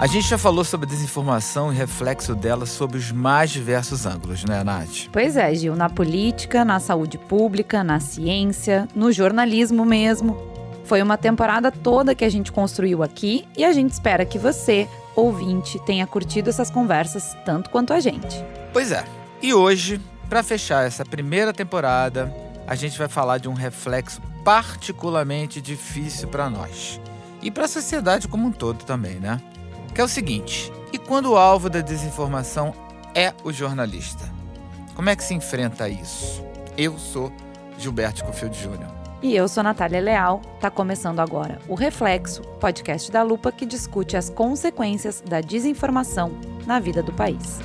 A gente já falou sobre desinformação e reflexo dela sob os mais diversos ângulos, né, Nath? Pois é, Gil. Na política, na saúde pública, na ciência, no jornalismo mesmo. Foi uma temporada toda que a gente construiu aqui e a gente espera que você, ouvinte, tenha curtido essas conversas tanto quanto a gente. Pois é. E hoje, para fechar essa primeira temporada, a gente vai falar de um reflexo particularmente difícil para nós e para a sociedade como um todo também, né? Que é o seguinte: e quando o alvo da desinformação é o jornalista? Como é que se enfrenta isso? Eu sou Gilberto Cofield Júnior. E eu sou Natália Leal. Tá começando agora o Reflexo, podcast da Lupa que discute as consequências da desinformação na vida do país.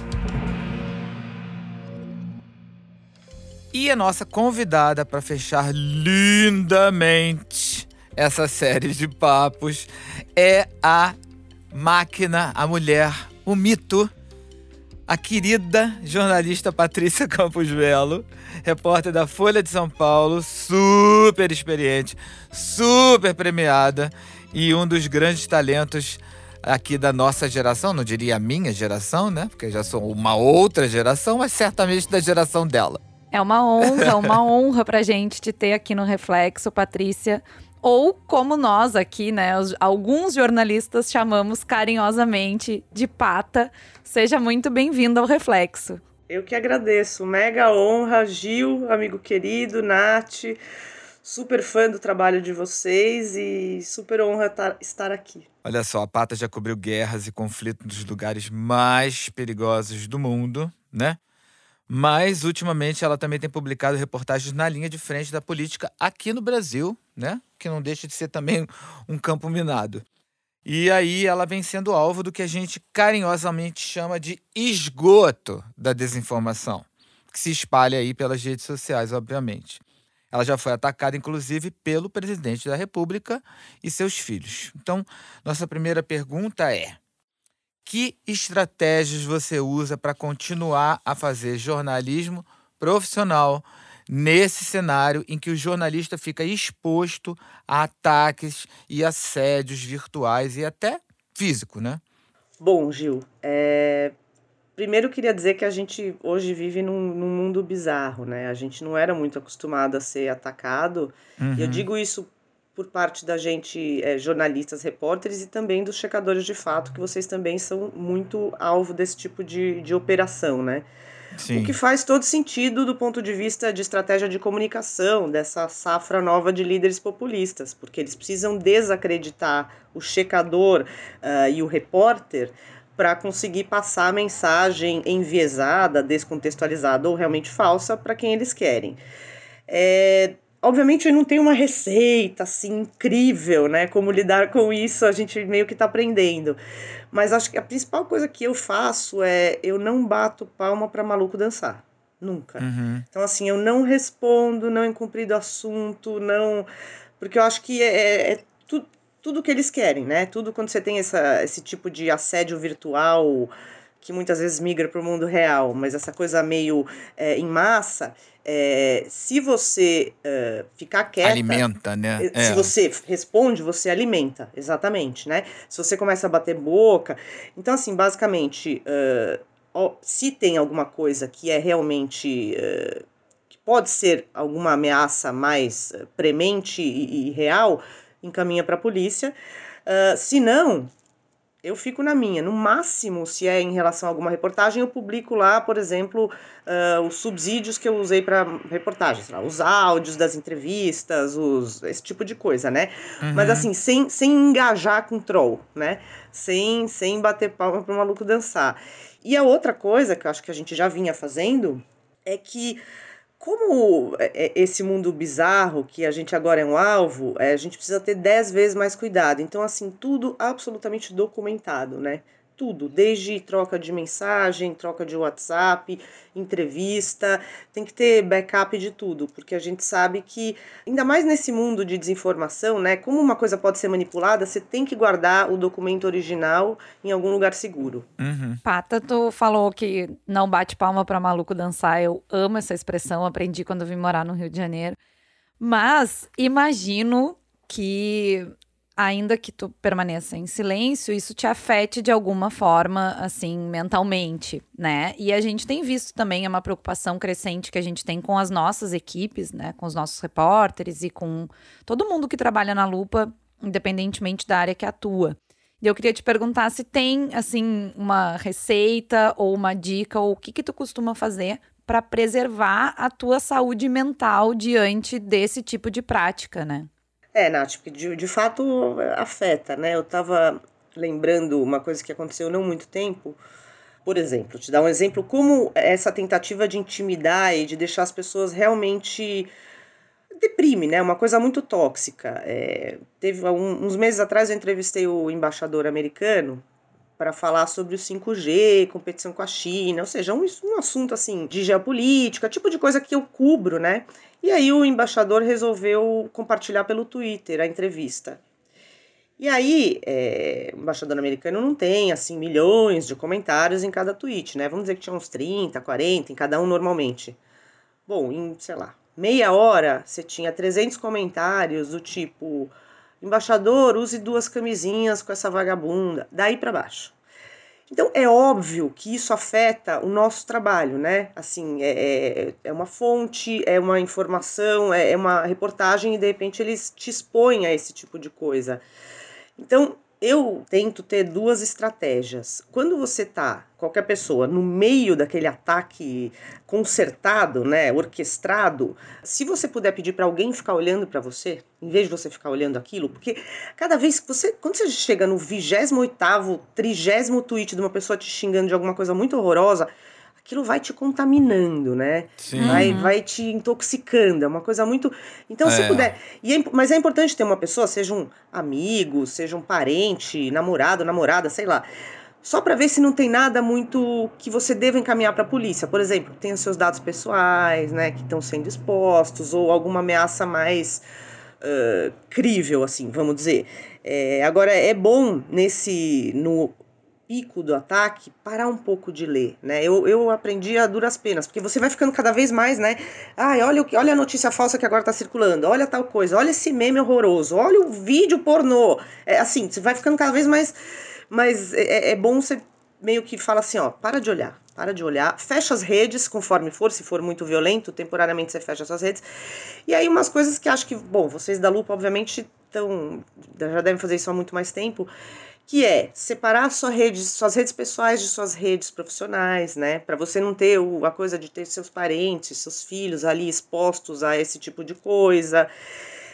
E a nossa convidada para fechar lindamente essa série de papos é a máquina, a mulher, o mito, a querida jornalista Patrícia Campos Velo, repórter da Folha de São Paulo, super experiente, super premiada e um dos grandes talentos aqui da nossa geração, não diria a minha geração, né? Porque já sou uma outra geração, mas certamente da geração dela. É uma honra, uma honra pra gente te ter aqui no Reflexo, Patrícia ou como nós aqui, né, os, alguns jornalistas chamamos carinhosamente de pata. Seja muito bem-vindo ao Reflexo. Eu que agradeço, mega honra, Gil, amigo querido, Nath, super fã do trabalho de vocês e super honra estar aqui. Olha só, a Pata já cobriu guerras e conflitos nos lugares mais perigosos do mundo, né? Mas, ultimamente, ela também tem publicado reportagens na linha de frente da política aqui no Brasil, né? Que não deixa de ser também um campo minado. E aí ela vem sendo alvo do que a gente carinhosamente chama de esgoto da desinformação, que se espalha aí pelas redes sociais, obviamente. Ela já foi atacada, inclusive, pelo presidente da República e seus filhos. Então, nossa primeira pergunta é: que estratégias você usa para continuar a fazer jornalismo profissional nesse cenário em que o jornalista fica exposto a ataques e assédios virtuais e até físico, né? Bom, Gil, é... primeiro eu queria dizer que a gente hoje vive num, num, mundo bizarro, né? A gente não era muito acostumado a ser atacado. Uhum. E eu uhum. digo isso por parte da gente, é, jornalistas, repórteres e também dos checadores de fato, que vocês também são muito alvo desse tipo de, de operação, né? Sim. O que faz todo sentido do ponto de vista de estratégia de comunicação dessa safra nova de líderes populistas, porque eles precisam desacreditar o checador uh, e o repórter para conseguir passar a mensagem enviesada, descontextualizada ou realmente falsa para quem eles querem. É, Obviamente não tem uma receita assim incrível, né? Como lidar com isso, a gente meio que está aprendendo. Mas acho que a principal coisa que eu faço é eu não bato palma para maluco dançar. Nunca. Uhum. Então, assim, eu não respondo, não incumprido assunto, não. Porque eu acho que é, é, é tudo, tudo que eles querem, né? Tudo quando você tem essa, esse tipo de assédio virtual que muitas vezes migra para o mundo real, mas essa coisa meio é, em massa, é, se você é, ficar quieta... Alimenta, né? Se é. você responde, você alimenta, exatamente, né? Se você começa a bater boca... Então, assim, basicamente, se tem alguma coisa que é realmente... Que pode ser alguma ameaça mais premente e, e real, encaminha para a polícia. Uh, se não, eu fico na minha. No máximo, se é em relação a alguma reportagem, eu publico lá, por exemplo, uh, os subsídios que eu usei para reportagens, lá, os áudios das entrevistas, os, esse tipo de coisa, né? Uhum. Mas assim, sem, sem engajar com troll, né? Sem, sem bater palma para o maluco dançar. E a outra coisa que eu acho que a gente já vinha fazendo é que como é, é, esse mundo bizarro que a gente agora é um alvo, é, a gente precisa ter dez vezes mais cuidado. Então, assim, tudo absolutamente documentado, né? Tudo, desde troca de mensagem, troca de WhatsApp, entrevista, tem que ter backup de tudo, porque a gente sabe que, ainda mais nesse mundo de desinformação, né, como uma coisa pode ser manipulada, você tem que guardar o documento original em algum lugar seguro. Uhum. Pata, tu falou que não bate palma para maluco dançar, eu amo essa expressão, aprendi quando vim morar no Rio de Janeiro, mas imagino que ainda que tu permaneça em silêncio, isso te afete de alguma forma, assim, mentalmente, né? E a gente tem visto também é uma preocupação crescente que a gente tem com as nossas equipes, né? Com os nossos repórteres e com todo mundo que trabalha na lupa, independentemente da área que atua. E eu queria te perguntar se tem, assim, uma receita ou uma dica ou o que que tu costuma fazer para preservar a tua saúde mental diante desse tipo de prática, né? É, Nath, porque de, de fato afeta, né? Eu estava lembrando uma coisa que aconteceu não muito tempo. Por exemplo, te dar um exemplo, como essa tentativa de intimidar e de deixar as pessoas realmente deprime, né? Uma coisa muito tóxica. É, teve um, uns meses atrás eu entrevistei o embaixador americano para falar sobre o 5G, competição com a China, ou seja, um, um assunto assim de geopolítica, tipo de coisa que eu cubro, né? E aí o embaixador resolveu compartilhar pelo Twitter a entrevista. E aí, é, o embaixador americano não tem, assim, milhões de comentários em cada tweet, né? Vamos dizer que tinha uns 30, 40 em cada um normalmente. Bom, em, sei lá, meia hora você tinha 300 comentários do tipo Embaixador, use duas camisinhas com essa vagabunda. Daí para baixo. Então é óbvio que isso afeta o nosso trabalho, né? Assim, é, é, é uma fonte, é uma informação, é, é uma reportagem e de repente eles te expõem a esse tipo de coisa. Então eu tento ter duas estratégias. Quando você tá, qualquer pessoa, no meio daquele ataque concertado, né, orquestrado, se você puder pedir para alguém ficar olhando para você, em vez de você ficar olhando aquilo, porque cada vez que você, quando você chega no 28º, 30 tweet de uma pessoa te xingando de alguma coisa muito horrorosa, aquilo vai te contaminando, né? Sim. Vai, uhum. vai te intoxicando. É uma coisa muito. Então, é. se puder. E é, mas é importante ter uma pessoa, seja um amigo, seja um parente, namorado, namorada, sei lá. Só para ver se não tem nada muito que você deva encaminhar para a polícia. Por exemplo, tem os seus dados pessoais, né, que estão sendo expostos, ou alguma ameaça mais uh, crível, assim, vamos dizer. É, agora, é bom nesse. no pico do ataque, parar um pouco de ler, né? Eu, eu aprendi a duras penas, porque você vai ficando cada vez mais, né? Ai, olha, olha a notícia falsa que agora tá circulando, olha tal coisa, olha esse meme horroroso, olha o vídeo pornô. É assim, você vai ficando cada vez mais. Mas é, é bom você meio que fala assim, ó, para de olhar, para de olhar, fecha as redes conforme for, se for muito violento, temporariamente você fecha suas redes. E aí umas coisas que acho que, bom, vocês da Lupa obviamente estão já devem fazer isso há muito mais tempo, que é separar sua rede, suas redes pessoais de suas redes profissionais, né? Para você não ter o, a coisa de ter seus parentes, seus filhos ali expostos a esse tipo de coisa,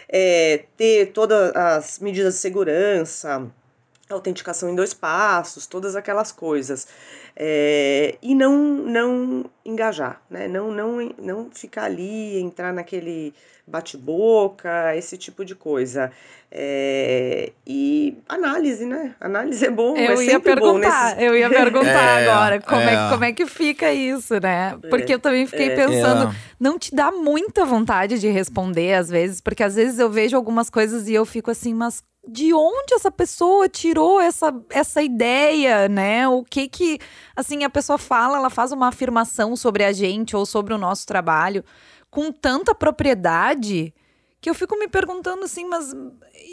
é, ter todas as medidas de segurança, autenticação em dois passos, todas aquelas coisas. É, e não não engajar, né? Não, não, não ficar ali, entrar naquele bate-boca, esse tipo de coisa. É, e análise, né? Análise é bom. Eu é ia perguntar, nesses... eu ia perguntar é, agora como é. é. como é que fica isso, né? Porque eu também fiquei é. pensando, é. não te dá muita vontade de responder às vezes, porque às vezes eu vejo algumas coisas e eu fico assim, mas de onde essa pessoa tirou essa, essa ideia, né? O que que, assim, a pessoa fala, ela faz uma afirmação sobre a gente ou sobre o nosso trabalho com tanta propriedade que eu fico me perguntando assim, mas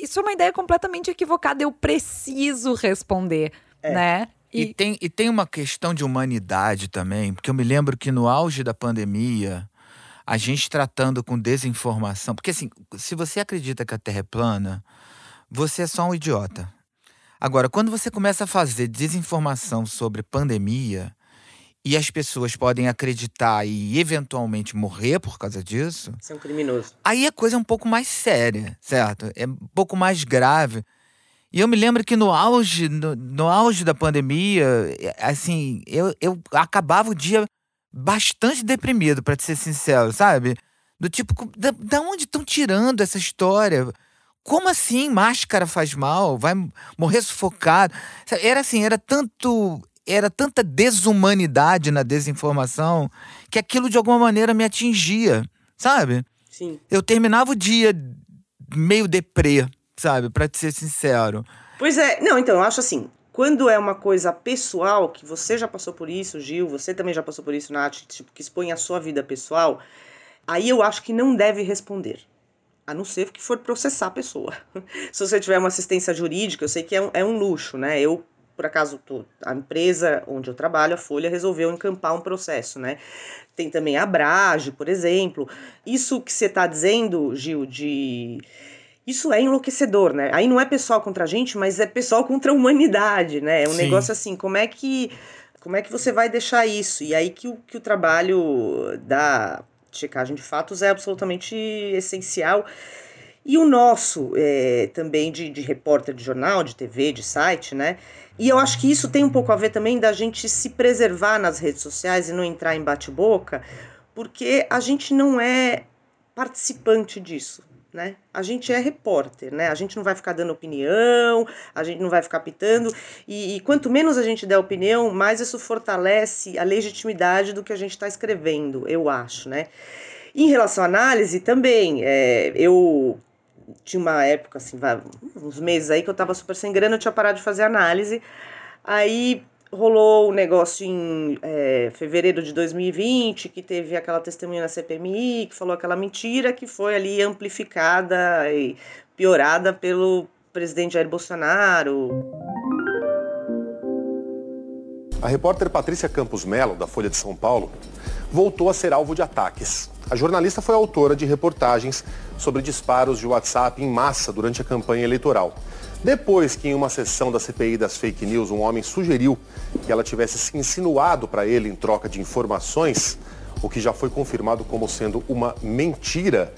isso é uma ideia completamente equivocada, eu preciso responder, é. né? E... e... tem, e tem uma questão de humanidade também, porque eu me lembro que no auge da pandemia, a gente tratando com desinformação, porque assim, se você acredita que a Terra é plana, você é só um idiota. Agora, quando você começa a fazer desinformação sobre pandemia, e as pessoas podem acreditar e eventualmente morrer por causa disso. Você é um criminoso. Aí a coisa é um pouco mais séria, certo? É um pouco mais grave. E eu me lembro que no auge, no, no auge da pandemia, assim, eu, eu acabava o dia bastante deprimido, para ser sincero, sabe? Do tipo, da, da onde estão tirando essa história? Como assim máscara faz mal? Vai morrer sufocado? Era assim, era tanto era tanta desumanidade na desinformação que aquilo de alguma maneira me atingia, sabe? Sim. Eu terminava o dia meio deprê, sabe? Para ser sincero. Pois é, não, então eu acho assim, quando é uma coisa pessoal, que você já passou por isso, Gil, você também já passou por isso, Nath, tipo, que expõe a sua vida pessoal, aí eu acho que não deve responder. A não ser que for processar a pessoa. Se você tiver uma assistência jurídica, eu sei que é um, é um luxo, né? Eu, por acaso, tô, a empresa onde eu trabalho, a Folha, resolveu encampar um processo, né? Tem também a Abrage, por exemplo. Isso que você está dizendo, Gil, de isso é enlouquecedor, né? Aí não é pessoal contra a gente, mas é pessoal contra a humanidade, né? É um Sim. negócio assim, como é que como é que você vai deixar isso? E aí que o, que o trabalho da checagem de fatos é absolutamente essencial. E o nosso é, também de, de repórter de jornal, de TV, de site, né? E eu acho que isso tem um pouco a ver também da gente se preservar nas redes sociais e não entrar em bate-boca, porque a gente não é participante disso né? A gente é repórter, né? A gente não vai ficar dando opinião, a gente não vai ficar pitando, e, e quanto menos a gente der opinião, mais isso fortalece a legitimidade do que a gente está escrevendo, eu acho, né? Em relação à análise, também, é, eu tinha uma época, assim, uns meses aí que eu estava super sem grana, eu tinha parado de fazer análise, aí rolou o um negócio em é, fevereiro de 2020, que teve aquela testemunha na CPMI, que falou aquela mentira que foi ali amplificada e piorada pelo presidente Jair Bolsonaro. A repórter Patrícia Campos Melo, da Folha de São Paulo, voltou a ser alvo de ataques. A jornalista foi autora de reportagens sobre disparos de WhatsApp em massa durante a campanha eleitoral. Depois que em uma sessão da CPI das fake news um homem sugeriu que ela tivesse se insinuado para ele em troca de informações, o que já foi confirmado como sendo uma mentira.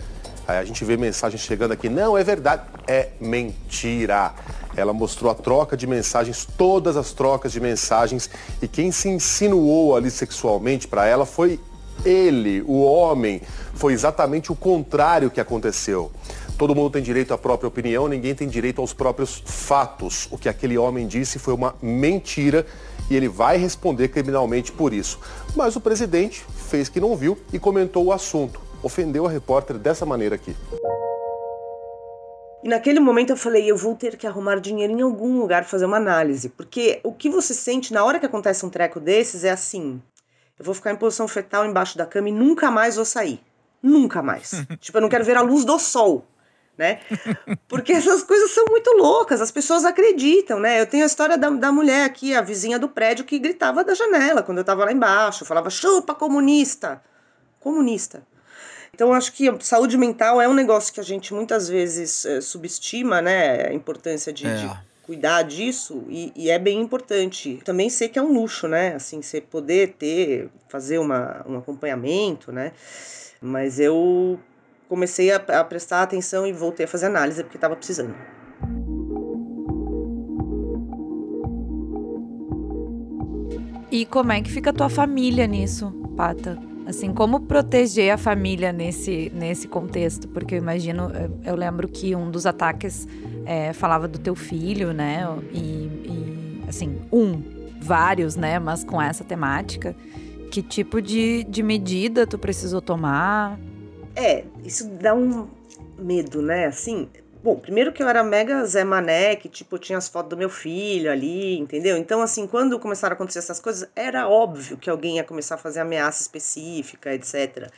Aí a gente vê mensagens chegando aqui, não, é verdade, é mentira. Ela mostrou a troca de mensagens, todas as trocas de mensagens, e quem se insinuou ali sexualmente para ela foi ele, o homem. Foi exatamente o contrário que aconteceu. Todo mundo tem direito à própria opinião, ninguém tem direito aos próprios fatos. O que aquele homem disse foi uma mentira e ele vai responder criminalmente por isso. Mas o presidente fez que não viu e comentou o assunto. Ofendeu a repórter dessa maneira aqui. E naquele momento eu falei, eu vou ter que arrumar dinheiro em algum lugar para fazer uma análise, porque o que você sente na hora que acontece um treco desses é assim: eu vou ficar em posição fetal embaixo da cama e nunca mais vou sair. Nunca mais. tipo, eu não quero ver a luz do sol né? Porque essas coisas são muito loucas, as pessoas acreditam, né? Eu tenho a história da, da mulher aqui, a vizinha do prédio, que gritava da janela quando eu tava lá embaixo, falava chupa comunista, comunista. Então, acho que saúde mental é um negócio que a gente muitas vezes é, subestima, né? A importância de, é. de cuidar disso e, e, é bem importante. Também sei que é um luxo, né? Assim, você poder ter, fazer uma, um acompanhamento, né? Mas eu comecei a, a prestar atenção e voltei a fazer análise porque estava precisando. E como é que fica a tua família nisso, Pata? Assim, como proteger a família nesse, nesse contexto? Porque eu imagino, eu lembro que um dos ataques é, falava do teu filho, né? E, e, assim, um, vários, né? Mas com essa temática. Que tipo de, de medida tu precisou tomar? É, isso dá um medo, né? Assim, bom, primeiro que eu era mega Zé Mané, que tipo, tinha as fotos do meu filho ali, entendeu? Então, assim, quando começaram a acontecer essas coisas, era óbvio que alguém ia começar a fazer ameaça específica, etc.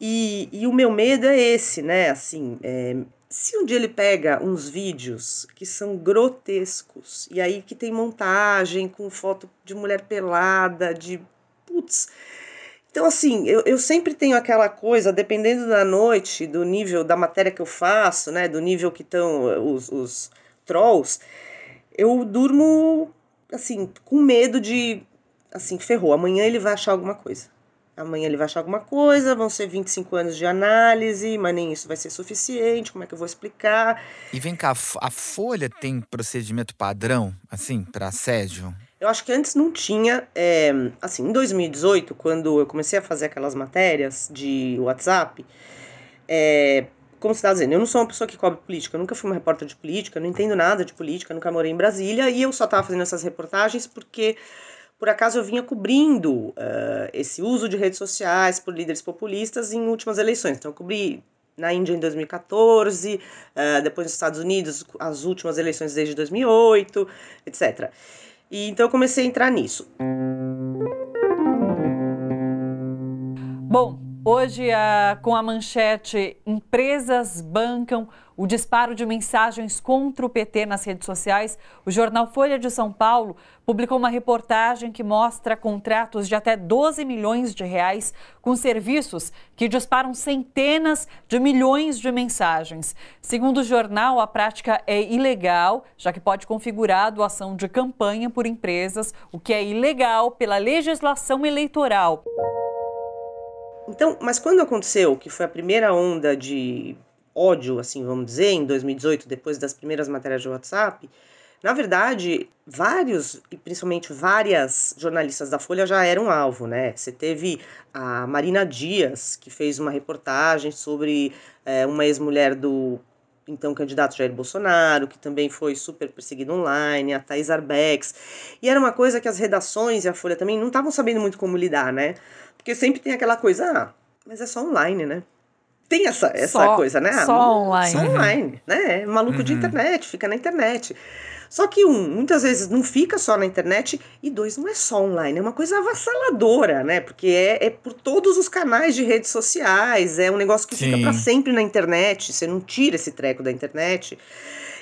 E, e o meu medo é esse, né? Assim, é, se um dia ele pega uns vídeos que são grotescos, e aí que tem montagem com foto de mulher pelada, de. Putz então, assim, eu, eu sempre tenho aquela coisa, dependendo da noite, do nível da matéria que eu faço, né, do nível que estão os, os trolls, eu durmo, assim, com medo de, assim, ferrou, amanhã ele vai achar alguma coisa. Amanhã ele vai achar alguma coisa, vão ser 25 anos de análise, mas nem isso vai ser suficiente, como é que eu vou explicar? E vem cá, a Folha tem procedimento padrão, assim, para assédio? Eu acho que antes não tinha. É, assim, em 2018, quando eu comecei a fazer aquelas matérias de WhatsApp, é, como você está dizendo, eu não sou uma pessoa que cobre política, eu nunca fui uma repórter de política, não entendo nada de política, nunca morei em Brasília, e eu só estava fazendo essas reportagens porque, por acaso, eu vinha cobrindo uh, esse uso de redes sociais por líderes populistas em últimas eleições. Então, eu cobri na Índia em 2014, uh, depois nos Estados Unidos, as últimas eleições desde 2008, etc. E então eu comecei a entrar nisso. Bom, Hoje, com a manchete Empresas bancam o disparo de mensagens contra o PT nas redes sociais, o jornal Folha de São Paulo publicou uma reportagem que mostra contratos de até 12 milhões de reais com serviços que disparam centenas de milhões de mensagens. Segundo o jornal, a prática é ilegal, já que pode configurar a doação de campanha por empresas, o que é ilegal pela legislação eleitoral. Então, mas quando aconteceu, que foi a primeira onda de ódio, assim, vamos dizer, em 2018, depois das primeiras matérias de WhatsApp, na verdade, vários, e principalmente várias jornalistas da Folha já eram alvo, né? Você teve a Marina Dias, que fez uma reportagem sobre é, uma ex-mulher do então candidato Jair Bolsonaro, que também foi super perseguido online, a Thais Arbex. E era uma coisa que as redações e a Folha também não estavam sabendo muito como lidar, né? Porque sempre tem aquela coisa, ah, mas é só online, né? Tem essa, essa só, coisa, né? Só online. Só online, né? É maluco uhum. de internet, fica na internet. Só que, um, muitas vezes não fica só na internet, e dois, não é só online, é uma coisa avassaladora, né? Porque é, é por todos os canais de redes sociais, é um negócio que Sim. fica para sempre na internet, você não tira esse treco da internet.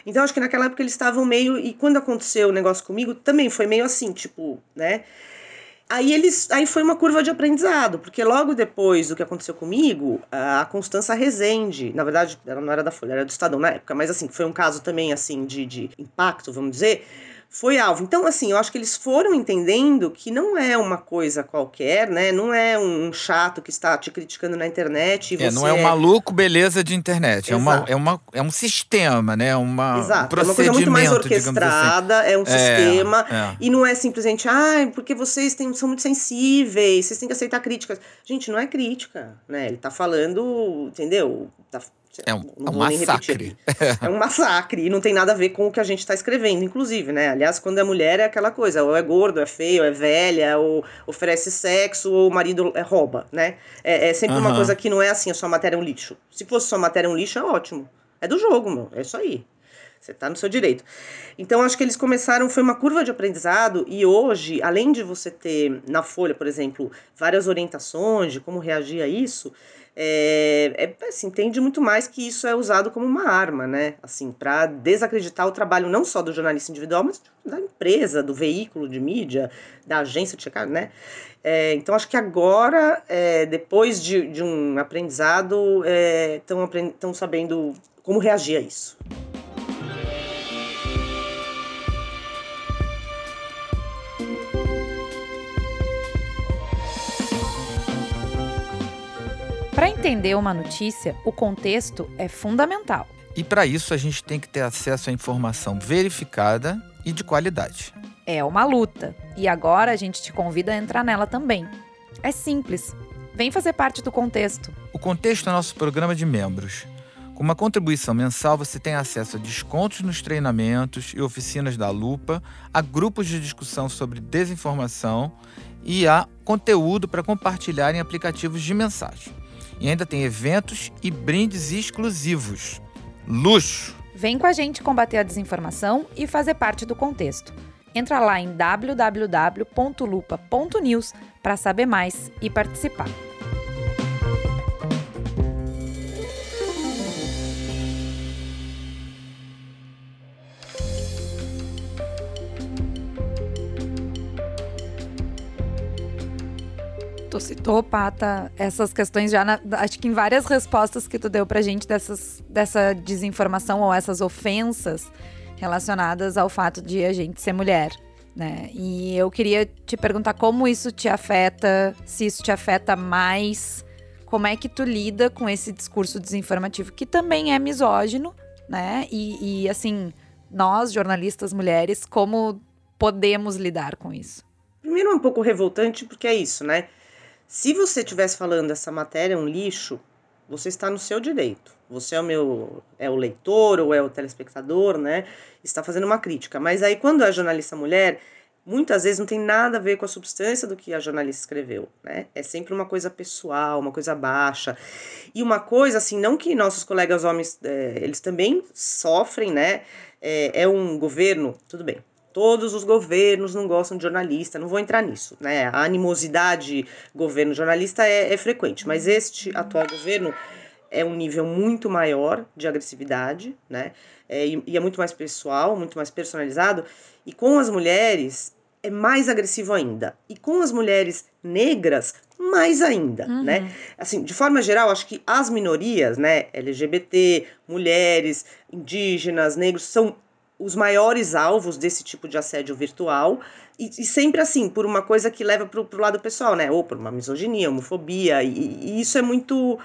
Então, acho que naquela época eles estavam meio. E quando aconteceu o negócio comigo, também foi meio assim, tipo, né? Aí eles, aí foi uma curva de aprendizado, porque logo depois do que aconteceu comigo, a Constança Rezende, na verdade, ela não era da Folha, era do Estadão na época, mas assim, foi um caso também assim de, de impacto, vamos dizer, foi alvo. Então, assim, eu acho que eles foram entendendo que não é uma coisa qualquer, né? Não é um chato que está te criticando na internet. é, não é um maluco beleza de internet. É, uma, é, uma, é um sistema, né? Uma, Exato. Um é uma coisa muito mais assim. orquestrada, assim. é um é, sistema. É. E não é simplesmente, ah, porque vocês têm, são muito sensíveis, vocês têm que aceitar críticas. Gente, não é crítica, né? Ele tá falando, entendeu? Tá é um, é um massacre. é um massacre e não tem nada a ver com o que a gente está escrevendo, inclusive, né? Aliás, quando é mulher é aquela coisa, ou é gordo, é feio, é velha, ou oferece sexo, ou o marido é, rouba, né? É, é sempre uhum. uma coisa que não é assim, a sua matéria é um lixo. Se fosse sua matéria um lixo, é ótimo. É do jogo, meu. É isso aí. Você está no seu direito. Então, acho que eles começaram, foi uma curva de aprendizado, e hoje, além de você ter na Folha, por exemplo, várias orientações de como reagir a isso, é, é assim, entende muito mais que isso é usado como uma arma, né? Assim, para desacreditar o trabalho não só do jornalista individual, mas da empresa, do veículo de mídia, da agência de checagem, né? É, então, acho que agora, é, depois de, de um aprendizado, estão é, sabendo como reagir a isso. Entender uma notícia, o contexto é fundamental. E para isso a gente tem que ter acesso à informação verificada e de qualidade. É uma luta. E agora a gente te convida a entrar nela também. É simples. Vem fazer parte do contexto. O contexto é nosso programa de membros. Com uma contribuição mensal, você tem acesso a descontos nos treinamentos e oficinas da Lupa, a grupos de discussão sobre desinformação e a conteúdo para compartilhar em aplicativos de mensagem. E ainda tem eventos e brindes exclusivos. Luxo! Vem com a gente combater a desinformação e fazer parte do contexto. Entra lá em www.lupa.news para saber mais e participar. Tu citou, Pata, essas questões já, na, acho que em várias respostas que tu deu pra gente dessas, dessa desinformação ou essas ofensas relacionadas ao fato de a gente ser mulher. Né? E eu queria te perguntar como isso te afeta, se isso te afeta mais, como é que tu lida com esse discurso desinformativo que também é misógino, né? E, e assim, nós, jornalistas mulheres, como podemos lidar com isso? Primeiro é um pouco revoltante porque é isso, né? Se você estivesse falando essa matéria é um lixo, você está no seu direito. Você é o meu é o leitor ou é o telespectador, né? Está fazendo uma crítica. Mas aí quando é jornalista mulher, muitas vezes não tem nada a ver com a substância do que a jornalista escreveu, né? É sempre uma coisa pessoal, uma coisa baixa. E uma coisa assim, não que nossos colegas homens, é, eles também sofrem, né? É, é um governo, tudo bem, todos os governos não gostam de jornalista, não vou entrar nisso, né? A animosidade governo-jornalista é, é frequente, mas este atual governo é um nível muito maior de agressividade, né? É, e, e é muito mais pessoal, muito mais personalizado. E com as mulheres é mais agressivo ainda. E com as mulheres negras, mais ainda, uhum. né? Assim, de forma geral, acho que as minorias, né, LGBT, mulheres, indígenas, negros, são os maiores alvos desse tipo de assédio virtual. E, e sempre assim, por uma coisa que leva pro, lado pessoal, né? Ou por uma misoginia, homofobia. E, e isso é muito.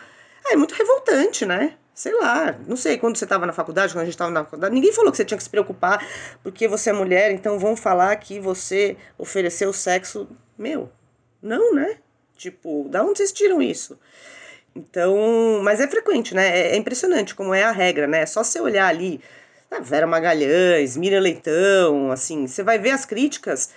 É muito revoltante, né? sei lá, não sei, quando você estava na faculdade, quando a gente estava na faculdade, ninguém falou que você tinha que se preocupar porque você é mulher, então vão falar que você ofereceu sexo. Meu, não, né? Tipo, da onde vocês tiram isso? Então, mas é frequente, né? É, é impressionante como é a regra, né? É só você olhar ali, a tá, Vera Magalhães, Miriam Leitão, assim, você vai ver as críticas,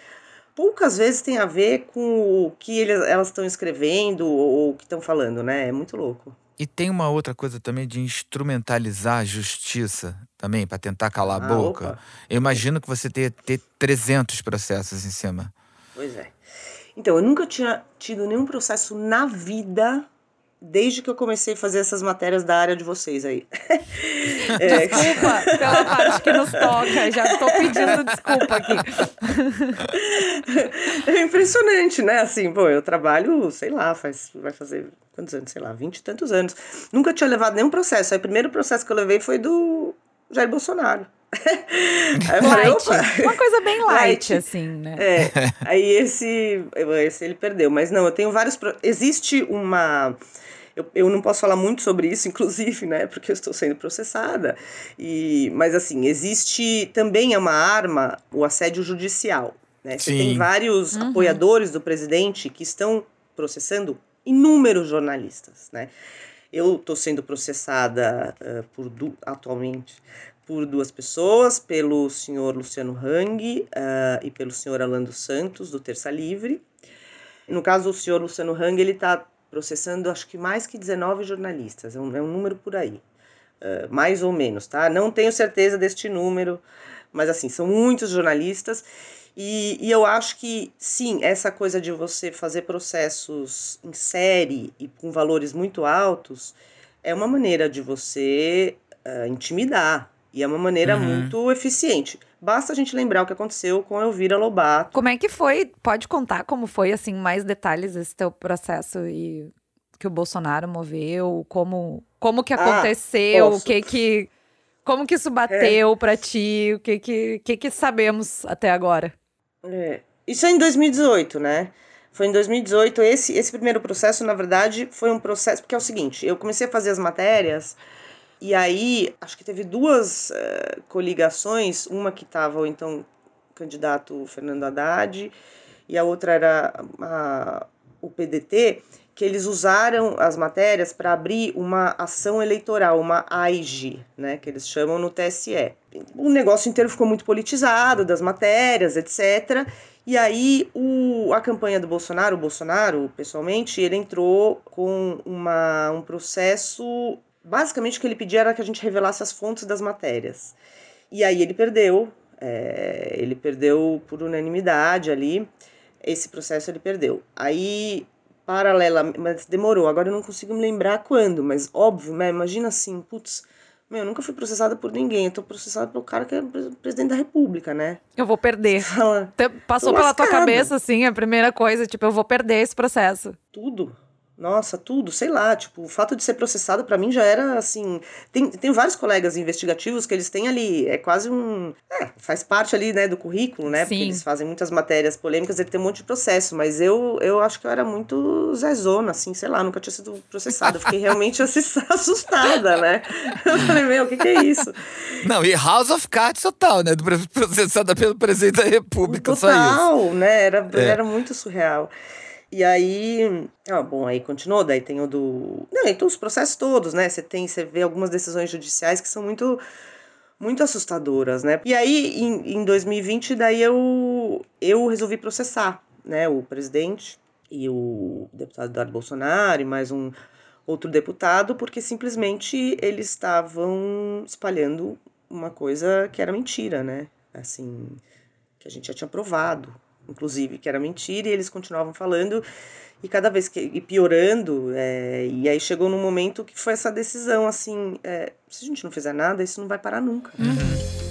poucas vezes tem a ver com o que eles, elas estão escrevendo ou o que estão falando, né? É muito louco. E tem uma outra coisa também de instrumentalizar a justiça também, para tentar calar a ah, boca. Opa. Eu imagino que você tenha ter 300 processos em cima. Pois é. Então, eu nunca tinha tido nenhum processo na vida desde que eu comecei a fazer essas matérias da área de vocês aí. é. Desculpa pela parte que nos toca, já tô pedindo desculpa aqui. É impressionante, né? Assim, pô, eu trabalho, sei lá, faz, vai fazer quantos anos? Sei lá, vinte e tantos anos. Nunca tinha levado nenhum processo. Aí o primeiro processo que eu levei foi do Jair Bolsonaro. light. Uma coisa bem light, light, assim, né? É. Aí esse, esse ele perdeu. Mas não, eu tenho vários. Existe uma. Eu, eu não posso falar muito sobre isso, inclusive, né? Porque eu estou sendo processada. E, mas assim, existe também é uma arma o assédio judicial. Né? Você tem vários uhum. apoiadores do presidente que estão processando inúmeros jornalistas, né? Eu estou sendo processada uh, por atualmente por duas pessoas, pelo senhor Luciano Hang uh, e pelo senhor Alando Santos, do Terça Livre. No caso, o senhor Luciano Hang, ele está processando, acho que mais que 19 jornalistas, é um, é um número por aí, uh, mais ou menos, tá? Não tenho certeza deste número, mas assim, são muitos jornalistas e, e eu acho que, sim, essa coisa de você fazer processos em série e com valores muito altos é uma maneira de você uh, intimidar. E é uma maneira uhum. muito eficiente. Basta a gente lembrar o que aconteceu com Elvira Lobato. Como é que foi? Pode contar como foi, assim, mais detalhes esse teu processo e que o Bolsonaro moveu, como, como que ah, aconteceu, ah, o que que... Como que isso bateu é. para ti? O que que, que que sabemos até agora? É. Isso é em 2018, né? Foi em 2018. Esse, esse primeiro processo, na verdade, foi um processo. Porque é o seguinte: eu comecei a fazer as matérias, e aí acho que teve duas uh, coligações. Uma que estava o então candidato Fernando Haddad, e a outra era a, o PDT que eles usaram as matérias para abrir uma ação eleitoral, uma AIG, né, que eles chamam no TSE. O negócio inteiro ficou muito politizado, das matérias, etc. E aí o, a campanha do Bolsonaro, o Bolsonaro, pessoalmente, ele entrou com uma, um processo. Basicamente, o que ele pedia era que a gente revelasse as fontes das matérias. E aí ele perdeu, é, ele perdeu por unanimidade ali. Esse processo ele perdeu. Aí paralela, mas demorou. Agora eu não consigo me lembrar quando, mas óbvio, né? Imagina assim, putz, meu, eu nunca fui processada por ninguém. Eu tô processada pelo cara que é presidente da república, né? Eu vou perder. Fala, Passou pela tua cabeça, assim, a primeira coisa, tipo, eu vou perder esse processo. Tudo. Nossa, tudo, sei lá, tipo, o fato de ser processado para mim já era assim. Tem, tem vários colegas investigativos que eles têm ali, é quase um. É, faz parte ali, né, do currículo, né? Sim. Porque eles fazem muitas matérias polêmicas, ele tem um monte de processo, mas eu, eu acho que eu era muito zezona, assim, sei lá, nunca tinha sido processada. fiquei realmente assustada, né? Eu falei, meu, o que, que é isso? Não, e House of Cards total, né? Processada pelo presidente da República, total, só isso. né? Era, é. era muito surreal. E aí, ah, bom, aí continuou, daí tem o do. Não, então os processos todos, né? Você tem, você vê algumas decisões judiciais que são muito muito assustadoras, né? E aí, em, em 2020, daí eu, eu resolvi processar, né, o presidente e o deputado Eduardo Bolsonaro e mais um outro deputado, porque simplesmente eles estavam espalhando uma coisa que era mentira, né? Assim, que a gente já tinha provado, inclusive, que era mentira, e eles continuavam falando, e cada vez que e piorando, é, e aí chegou num momento que foi essa decisão, assim, é, se a gente não fizer nada, isso não vai parar nunca. Uhum.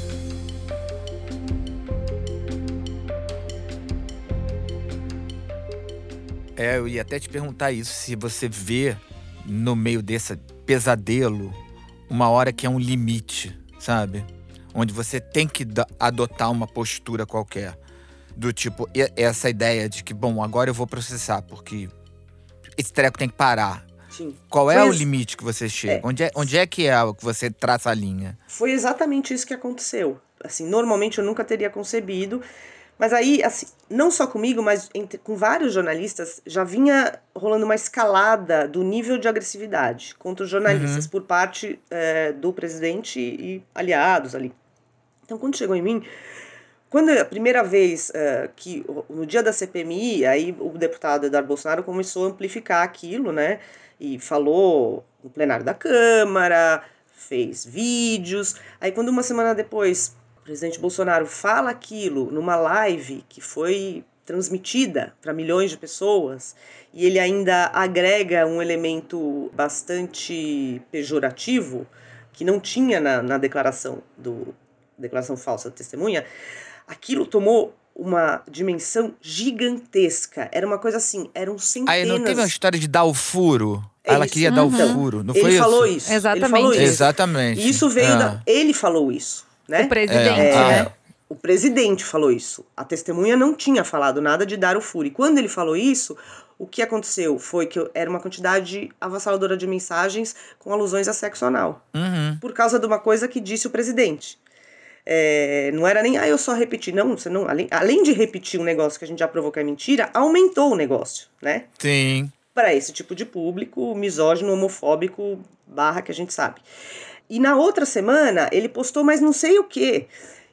É, eu ia até te perguntar isso, se você vê no meio desse pesadelo uma hora que é um limite, sabe? Onde você tem que adotar uma postura qualquer. Do tipo, essa ideia de que, bom, agora eu vou processar, porque esse treco tem que parar. Sim. Qual é Foi o limite que você chega? É. Onde, é, onde é que é que você traça a linha? Foi exatamente isso que aconteceu. Assim, normalmente eu nunca teria concebido. Mas aí, assim, não só comigo, mas entre, com vários jornalistas, já vinha rolando uma escalada do nível de agressividade contra os jornalistas uhum. por parte é, do presidente e aliados ali. Então, quando chegou em mim, quando a primeira vez uh, que, no dia da CPMI, aí o deputado Eduardo Bolsonaro começou a amplificar aquilo, né? E falou no plenário da Câmara, fez vídeos. Aí, quando uma semana depois o presidente Bolsonaro fala aquilo numa live que foi transmitida para milhões de pessoas e ele ainda agrega um elemento bastante pejorativo que não tinha na, na declaração do declaração falsa da testemunha, aquilo tomou uma dimensão gigantesca. Era uma coisa assim, eram centenas. Aí não teve uma história de dar o furo? É Ela queria uhum. dar o uhum. furo, não ele foi isso? Falou isso? Exatamente. Ele falou isso. Exatamente. E isso veio ah. da... Ele falou isso, né? O presidente, é. né? Ah. O presidente falou isso. A testemunha não tinha falado nada de dar o furo. E quando ele falou isso, o que aconteceu foi que era uma quantidade avassaladora de mensagens com alusões a sexo anal. Uhum. Por causa de uma coisa que disse o presidente. É, não era nem, ah, eu só repeti. Não, você não. Além, além de repetir um negócio que a gente já provou que é mentira, aumentou o negócio, né? Sim. Para esse tipo de público, misógino, homofóbico, barra que a gente sabe. E na outra semana, ele postou mais não sei o quê.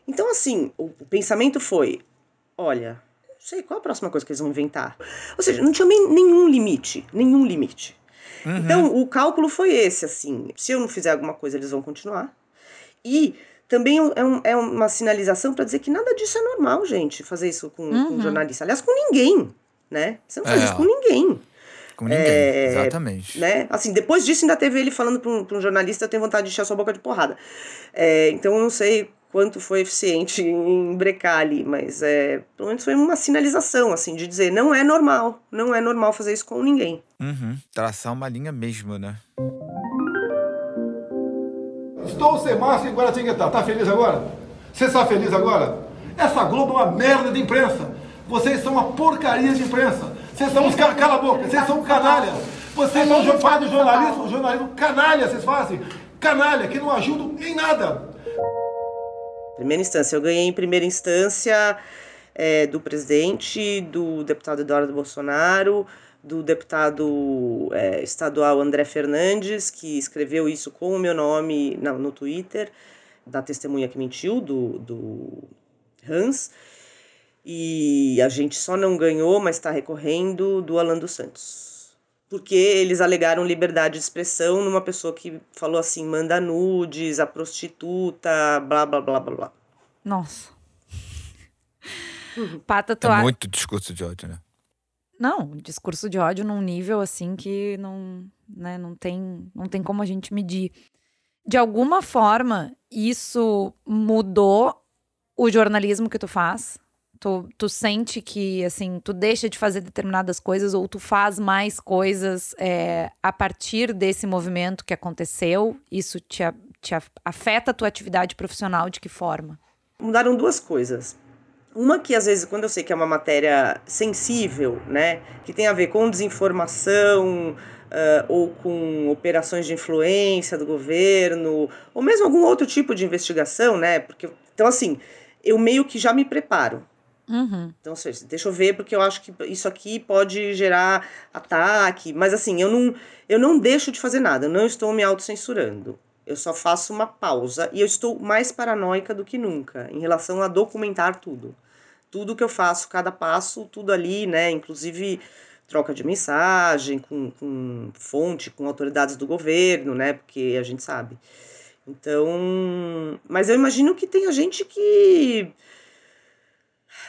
Então, assim, o, pensamento foi: olha, não sei qual a próxima coisa que eles vão inventar. Ou seja, não tinha nenhum limite, nenhum limite. Uhum. Então, o cálculo foi esse, assim, se eu não fizer alguma coisa, eles vão continuar. E também é, um, é uma sinalização para dizer que nada disso é normal, gente, fazer isso com, uhum. com jornalista. Aliás, com ninguém, né? Você não faz é. isso com ninguém. Com ninguém, é, exatamente. Né? Assim, depois disso ainda teve ele falando para um, um, jornalista, eu tenho vontade de encher a sua boca de porrada. É, então eu não sei quanto foi eficiente em brecar ali, mas é, pelo menos foi uma sinalização, assim, de dizer, não é normal, não é normal fazer isso com ninguém. Uhum. Traçar uma linha mesmo, né? Estou sem máscara em Guaratinguetá. Tá feliz agora? Você está feliz agora? Essa Globo é uma merda de imprensa. Vocês são uma porcaria de imprensa. Vocês são uns caras, cala a boca, vocês são canalha. Vocês são fazem jornalismo, jornalismo canalha, vocês fazem. Canalha, que não ajudam em nada. Primeira instância, eu ganhei em primeira instância é, do presidente, do deputado Eduardo Bolsonaro, do deputado é, estadual André Fernandes, que escreveu isso com o meu nome no, no Twitter, da testemunha que mentiu, do, do Hans. E a gente só não ganhou, mas está recorrendo, do Alan dos Santos. Porque eles alegaram liberdade de expressão numa pessoa que falou assim: manda nudes, a prostituta, blá blá blá blá blá. Nossa. Pata, tu é muito discurso de ódio, né? Não, discurso de ódio num nível assim que não, né, não tem, não tem como a gente medir. De alguma forma, isso mudou o jornalismo que tu faz? Tu, tu sente que, assim, tu deixa de fazer determinadas coisas ou tu faz mais coisas é, a partir desse movimento que aconteceu? Isso te, te afeta a tua atividade profissional de que forma? Mudaram duas coisas. Uma que às vezes, quando eu sei que é uma matéria sensível, né, que tem a ver com desinformação, uh, ou com operações de influência do governo, ou mesmo algum outro tipo de investigação, né? Porque, então, assim, eu meio que já me preparo. Uhum. Então, seja, deixa eu ver, porque eu acho que isso aqui pode gerar ataque, mas assim, eu não, eu não deixo de fazer nada, eu não estou me autocensurando. Eu só faço uma pausa e eu estou mais paranoica do que nunca em relação a documentar tudo. Tudo que eu faço, cada passo, tudo ali, né? Inclusive troca de mensagem com, com fonte, com autoridades do governo, né? Porque a gente sabe. Então, mas eu imagino que tenha gente que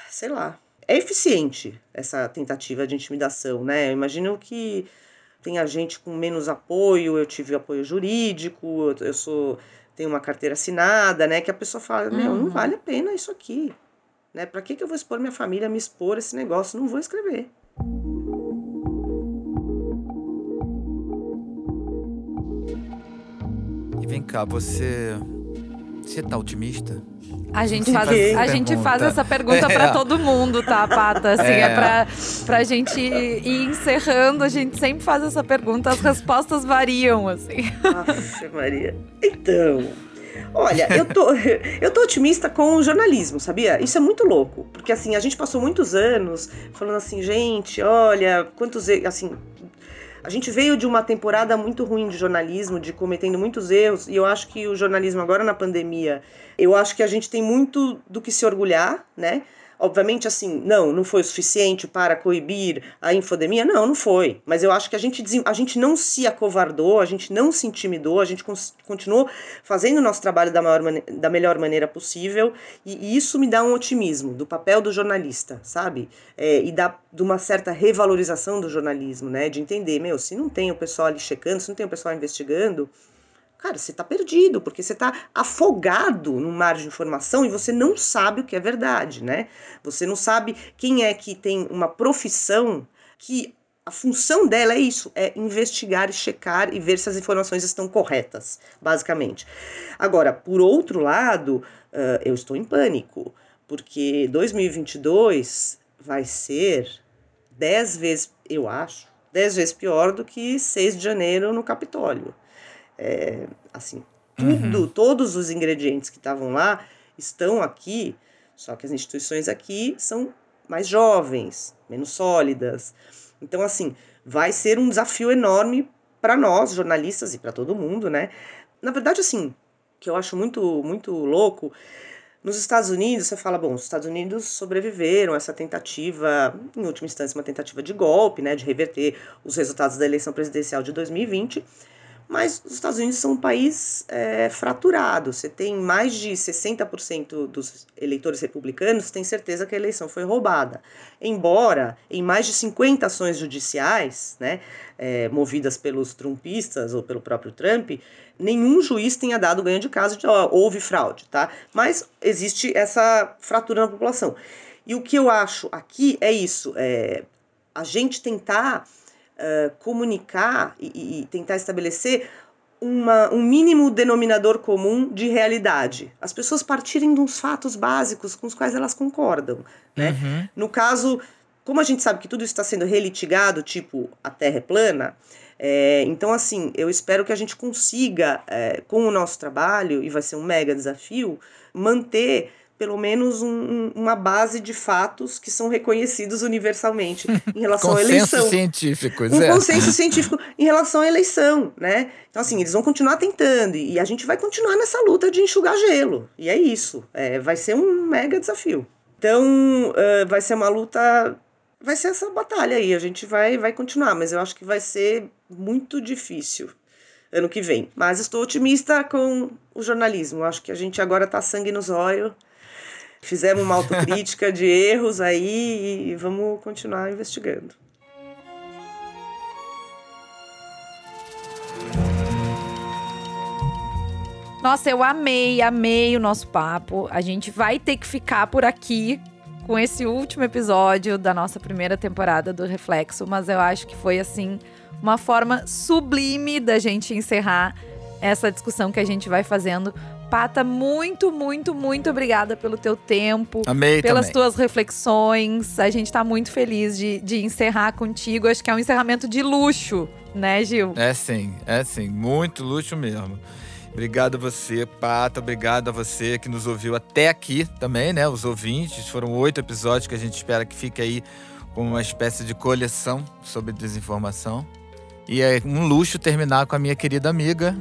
sei lá. É eficiente essa tentativa de intimidação, né? Eu imagino que tem gente com menos apoio, eu tive apoio jurídico, eu sou tenho uma carteira assinada, né? Que a pessoa fala, uhum. meu, não vale a pena isso aqui. Né? Para que, que eu vou expor minha família, me expor esse negócio? Não vou escrever. E vem cá, você. Você tá otimista? A gente faz, a gente faz essa pergunta para é. todo mundo, tá, Pata? Assim, é, é pra, pra gente ir encerrando, a gente sempre faz essa pergunta, as respostas variam, assim. Nossa, Maria. Então, Olha, eu tô, eu tô otimista com o jornalismo, sabia? Isso é muito louco, porque assim, a gente passou muitos anos falando assim, gente, olha, quantos assim, a gente veio de uma temporada muito ruim de jornalismo, de cometendo muitos erros, e eu acho que o jornalismo agora na pandemia, eu acho que a gente tem muito do que se orgulhar, né? Obviamente, assim, não, não foi o suficiente para coibir a infodemia. Não, não foi. Mas eu acho que a gente, a gente não se acovardou, a gente não se intimidou, a gente continuou fazendo o nosso trabalho da, maior da melhor maneira possível. E, e, isso me dá um otimismo do papel do jornalista, sabe? É, e dá de uma certa revalorização do jornalismo, né? De entender, meu, se não tem o pessoal ali checando, se não tem o pessoal investigando, Cara, você está perdido, porque você está afogado no mar de informação e você não sabe o que é verdade, né? Você não sabe quem é que tem uma profissão que a função dela é isso, é investigar e checar e ver se as informações estão corretas, basicamente. Agora, por outro lado, eu estou em pânico, porque 2022 vai ser dez vezes, eu acho, dez vezes pior do que 6 de janeiro no Capitólio. É, assim, tudo, uhum. todos os ingredientes que estavam lá estão aqui, só que as instituições aqui são mais jovens, menos sólidas. Então, assim, vai ser um desafio enorme para nós, jornalistas, e para todo mundo, né? Na verdade, assim, que eu acho muito, muito louco, nos Estados Unidos, você fala, bom, os Estados Unidos sobreviveram a essa tentativa, em última instância, uma tentativa de golpe, né, de reverter os resultados da eleição presidencial de 2020. Mas os Estados Unidos são um país é, fraturado. Você tem mais de 60% dos eleitores republicanos têm certeza que a eleição foi roubada. Embora em mais de 50 ações judiciais, né, é, movidas pelos trumpistas ou pelo próprio Trump, nenhum juiz tenha dado ganho de caso de ó, houve fraude, tá? Mas existe essa fratura na população. E o que eu acho aqui é isso: é, a gente tentar uh, comunicar e, e, tentar estabelecer uma, um mínimo denominador comum de realidade. As pessoas partirem de uns fatos básicos com os quais elas concordam. Né? Uhum. No caso, como a gente sabe que tudo está sendo relitigado, tipo a Terra é plana, é, então, assim, eu espero que a gente consiga, é, com o nosso trabalho, e vai ser um mega desafio, manter pelo menos um, uma base de fatos que são reconhecidos universalmente em relação à eleição. científico, um é. consenso científico em relação à eleição, né? Então, assim, eles vão continuar tentando e a gente vai continuar nessa luta de enxugar gelo. E é isso. É, vai ser um mega desafio. Então, uh, vai ser uma luta. Vai ser essa batalha aí. A gente vai, vai continuar, mas eu acho que vai ser muito difícil ano que vem. Mas estou otimista com o jornalismo. Acho que a gente agora tá sangue nos olhos Fizemos uma autocrítica de erros aí e vamos continuar investigando. Nossa, eu amei, amei o nosso papo. A gente vai ter que ficar por aqui com esse último episódio da nossa primeira temporada do Reflexo, mas eu acho que foi assim uma forma sublime da gente encerrar essa discussão que a gente vai fazendo Pata, muito, muito, muito obrigada pelo teu tempo. Amei Pelas também. tuas reflexões. A gente tá muito feliz de, de encerrar contigo. Acho que é um encerramento de luxo, né, Gil? É sim, é sim. Muito luxo mesmo. Obrigado a você, Pata. Obrigado a você que nos ouviu até aqui também, né? Os ouvintes. Foram oito episódios que a gente espera que fique aí como uma espécie de coleção sobre desinformação. E é um luxo terminar com a minha querida amiga,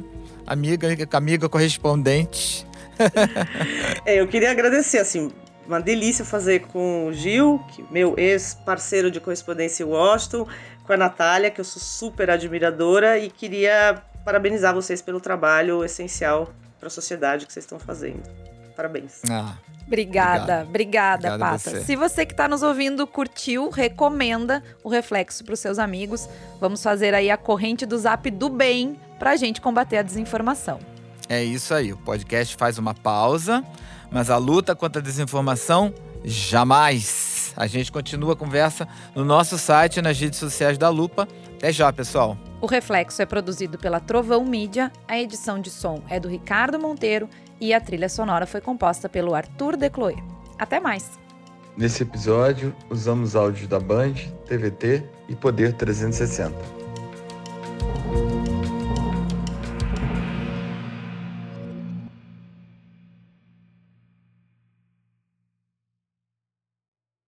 amiga, amiga correspondente. é, eu queria agradecer, assim, uma delícia fazer com o Gil, que, meu ex-parceiro de correspondência em Washington, com a Natália, que eu sou super admiradora, e queria parabenizar vocês pelo trabalho essencial para a sociedade que vocês estão fazendo. Parabéns. Ah, Obrigada, obrigada, Pata. Você. Se você que está nos ouvindo curtiu, recomenda o Reflexo para os seus amigos. Vamos fazer aí a corrente do Zap do bem para a gente combater a desinformação. É isso aí. O podcast faz uma pausa, mas a luta contra a desinformação jamais. A gente continua a conversa no nosso site e nas redes sociais da Lupa. Até já, pessoal. O Reflexo é produzido pela Trovão Mídia, a edição de som é do Ricardo Monteiro e a trilha sonora foi composta pelo Arthur Decloé. Até mais! Nesse episódio, usamos áudios da Band, TVT e Poder 360.